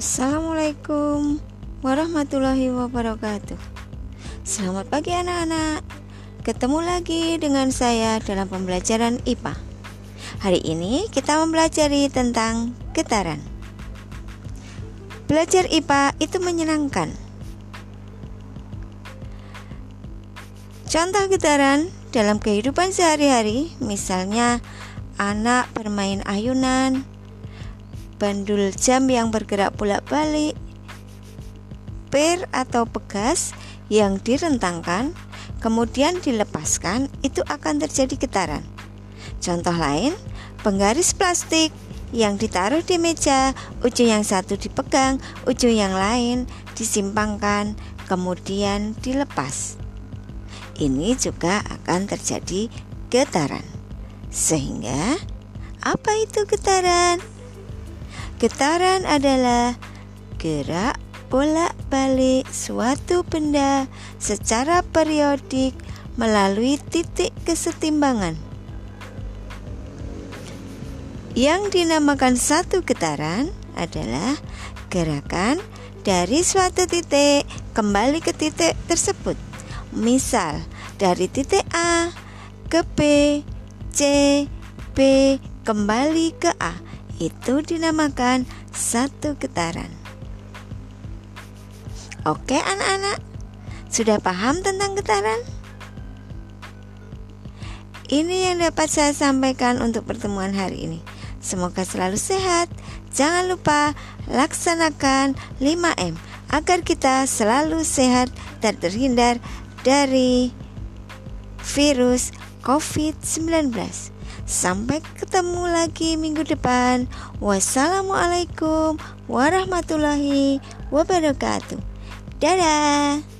Assalamualaikum warahmatullahi wabarakatuh. Selamat pagi anak-anak. Ketemu lagi dengan saya dalam pembelajaran IPA. Hari ini kita mempelajari tentang getaran. Belajar IPA itu menyenangkan. Contoh getaran dalam kehidupan sehari-hari, misalnya anak bermain ayunan, bandul jam yang bergerak bolak-balik, per atau pegas yang direntangkan kemudian dilepaskan itu akan terjadi getaran. Contoh lain, penggaris plastik yang ditaruh di meja, ujung yang satu dipegang, ujung yang lain disimpangkan, kemudian dilepas. Ini juga akan terjadi getaran. Sehingga, apa itu getaran? Getaran adalah gerak bolak-balik suatu benda secara periodik melalui titik kesetimbangan. Yang dinamakan satu getaran adalah gerakan dari suatu titik kembali ke titik tersebut. Misal, dari titik A ke B, C, B, kembali ke A itu dinamakan satu getaran. Oke, anak-anak, sudah paham tentang getaran? Ini yang dapat saya sampaikan untuk pertemuan hari ini. Semoga selalu sehat. Jangan lupa laksanakan 5M agar kita selalu sehat dan terhindar dari virus COVID-19. Sampai ketemu lagi minggu depan. Wassalamualaikum warahmatullahi wabarakatuh. Dadah.